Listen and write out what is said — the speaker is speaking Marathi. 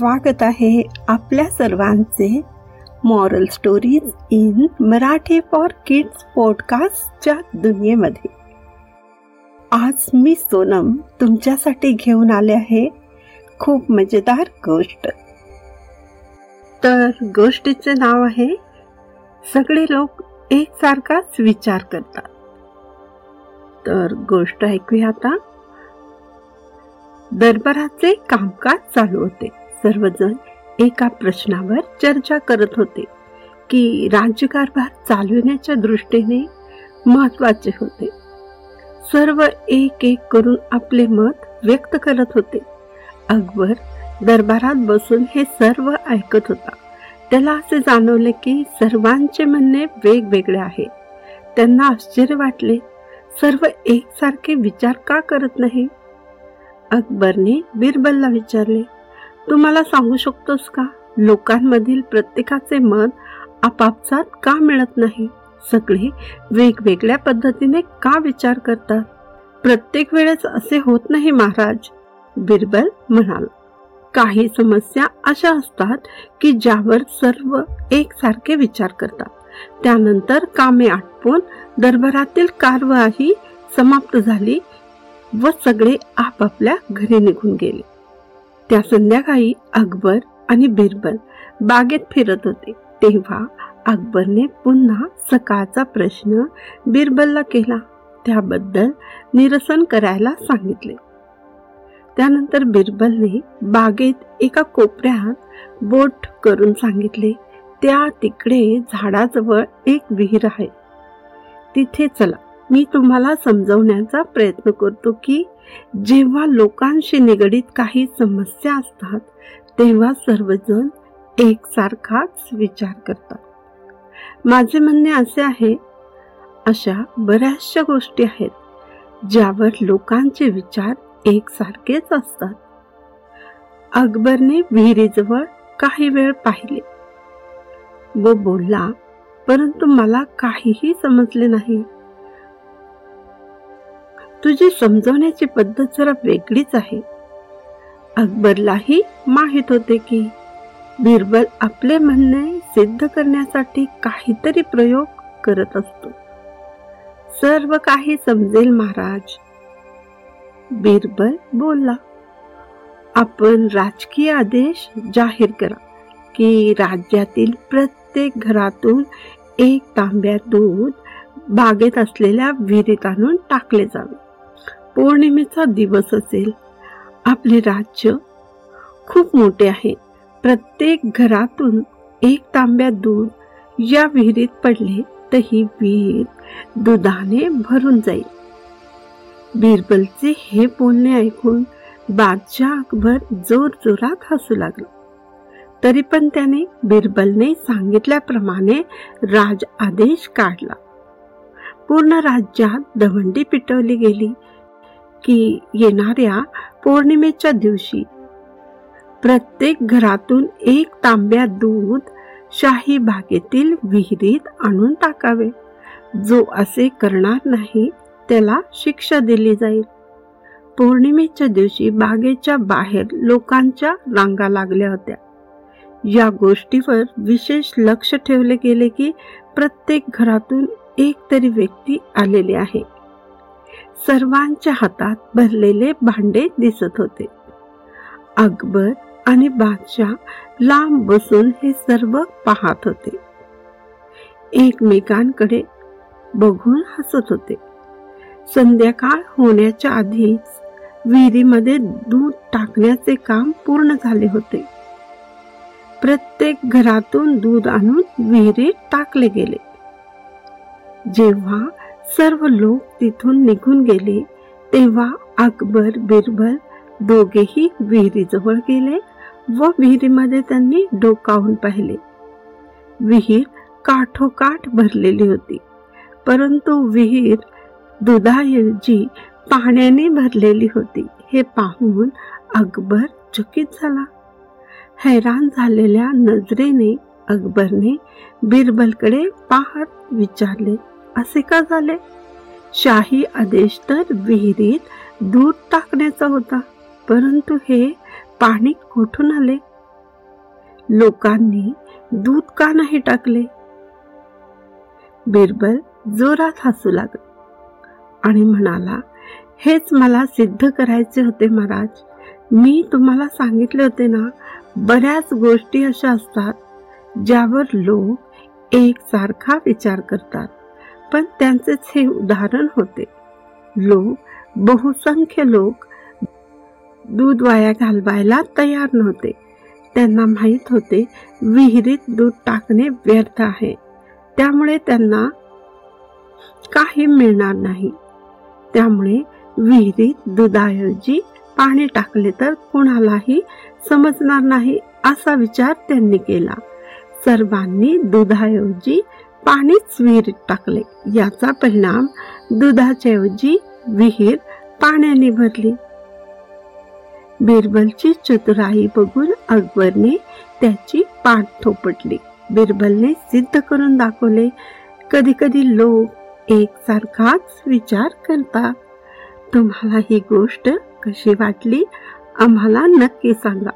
स्वागत आहे आपल्या सर्वांचे moral stories in Marathi for kids पॉडकास्टच्या दुनियेमध्ये. आज मी सोनम तुमच्यासाठी घेऊन आले आहे खूप मजेदार गोष्ट. तर गोष्टीचे नाव आहे सगळे लोक एकसारखाच विचार करतात. तर गोष्ट ऐकूया आता. दरबाराचे कामकाज चालू होते. सर्वजण एका प्रश्नावर चर्चा करत होते की राज्यकारभार चालविण्याच्या दृष्टीने महत्त्वाचे होते. सर्व एक एक करून आपले मत व्यक्त करत होते. अकबर दरबारात बसून हे सर्व ऐकत होता. त्याला असे जाणवले की सर्वांचे म्हणणे वेगवेगळे आहे. त्यांना आश्चर्य वाटले सर्व एकसारखे विचार का करत नाही? अकबरने बिरबलला विचारले तू मला सांगू शकतोस का? लोकांमधील प्रत्येकाचे मन आपापसात का मिळत नाही? सगळे वेगवेगळ्या पद्धतीने का विचार करतात? प्रत्येक वेळेस असे होत नाही महाराज बिरबल म्हणाल. काही समस्या अशा असतात की ज्यावर सर्व एकसारखे विचार करतात. त्यानंतर कामे आटपून दरबारातील कारवाही समाप्त झाली व सगळे आपापल्या घरी निघून गेले. त्या संध्याकाळी अकबर आणि बिरबल बागेत फिरत होते. तेव्हा अकबरने पुन्हा सकाळचा प्रश्न बिरबलला केला. त्याबद्दल निरसन करायला सांगितले. त्यानंतर बिरबलने बागेत एका कोपऱ्यात बोट करून सांगितले त्या तिकडे झाडाजवळ एक विहीर आहे. तिथे चला. मी तुम्हाला समजवण्याचा प्रयत्न करतो की जेव्हा लोकांशी निगडीत काही समस्या असतात तेव्हा सर्वजण एकसारखाच विचार करतात. माझे म्हणणे असे आहे अशा बऱ्याचशा गोष्टी आहेत ज्यावर लोकांचे विचार एकसारखेच असतात. अकबरने विहिरीजवळ काही वेळ पाहिले. व बोलला परंतु मला काहीही समजले नाही. तुझी समजवण्याची पद्धत जरा वेगळीच आहे. अकबरलाही माहीत होते की बिरबल आपले म्हणणे सिद्ध करण्यासाठी काहीतरी प्रयोग करत असतो. सर्व काही समजेल महाराज. बिरबल बोलला आपण राजकीय आदेश जाहीर करा की राज्यातील प्रत्येक घरातून एक तांब्या दूध बागेत असलेल्या विहिरीत आणून टाकले जावे. पौर्णिमेचा दिवस असेल. आपले राज्य खूप मोठे आहे. प्रत्येक घरातून एक तांब्या दूध या विहिरीत पडले तर ही विहीर दुधाने भरून जाईल. बिरबलचे हे बोलणे ऐकून बादशाह अकबर जोर जोरात हसू लागला. तरी पण त्याने बिरबलने सांगितल्याप्रमाणे राज आदेश काढला. पूर्ण राज्यात दवंडी पिटवली गेली. की येणाऱ्या पौर्णिमेच्या दिवशी प्रत्येक घरातून एक तांब्या दूध शाही बागेतील विहिरीत आणून टाकावे. जो असे करणार नाही त्याला शिक्षा दिली जाईल. पौर्णिमेच्या दिवशी बागेच्या बाहेर लोकांच्या रांगा लागल्या होत्या. या गोष्टीवर विशेष लक्ष ठेवले गेले की प्रत्येक घरातून एक तरी व्यक्ती आलेली आहे. सर्वांच्या हातात भरलेले भांडे दिसत होते. अकबर आणि बादशाह लांब बसून हे सर्व पाहत होते. एकमेकांकडे बघून हसत होते. संध्याकाळ होण्याच्या आधीच विहिरीमध्ये दूध टाकण्याचे काम पूर्ण झाले होते. प्रत्येक घरातून दूध आणून विहिरीत टाकले गेले. जेव्हा सर्व लोक तिथून निघून गेले. तेव्हा अकबर बिरबल दोघेही विहिरीजवळ गेले व विहिरीमध्ये त्यांनी डोकावून पाहिले. विहीर काठोकाठ भरलेली होती. परंतु विहीर दुधाऐवजी पाण्याने भरलेली होती. हे पाहून अकबर चकित झाला. हैराण झालेल्या नजरेने अकबरने बिरबलकडे पाहत विचारले असे का झाले? शाही आदेश तर विहिरीत दूध टाकण्याचा होता परंतु हे पाणी कुठून आले? लोकांनी दूध का नाही टाकले? बिरबल जोरात हसू लागला आणि म्हणाला हेच मला सिद्ध करायचे होते महाराज. मी तुम्हाला सांगितले होते ना बऱ्याच गोष्टी अशा असतात ज्यावर लोक एकसारखा विचार करतात. पण त्यांचेच हे उदाहरण होते. लोक बहुसंख्य लोक दूध वाया घालवायला तयार नव्हते. त्यांना माहीत होते विहिरीत दूध टाकणे व्यर्थ आहे. त्यामुळे त्यांना काही मिळणार नाही. त्यामुळे विहिरीत दुधाऐवजी पाणी टाकले तर कोणालाही समजणार नाही असा विचार त्यांनी केला. सर्वांनी दुधाऐवजी पाणीच विहिरीत टाकले. याचा परिणाम दुधाच्याऐवजी विहीर पाण्याने भरली. बिरबलची चतुराई बघून अकबरने त्याची पाठ थोपटली. बिरबलने सिद्ध करून दाखवले कधी कधी लोक एकसारखाच विचार करतात तुम्हाला ही गोष्ट कशी वाटली आम्हाला नक्की सांगा.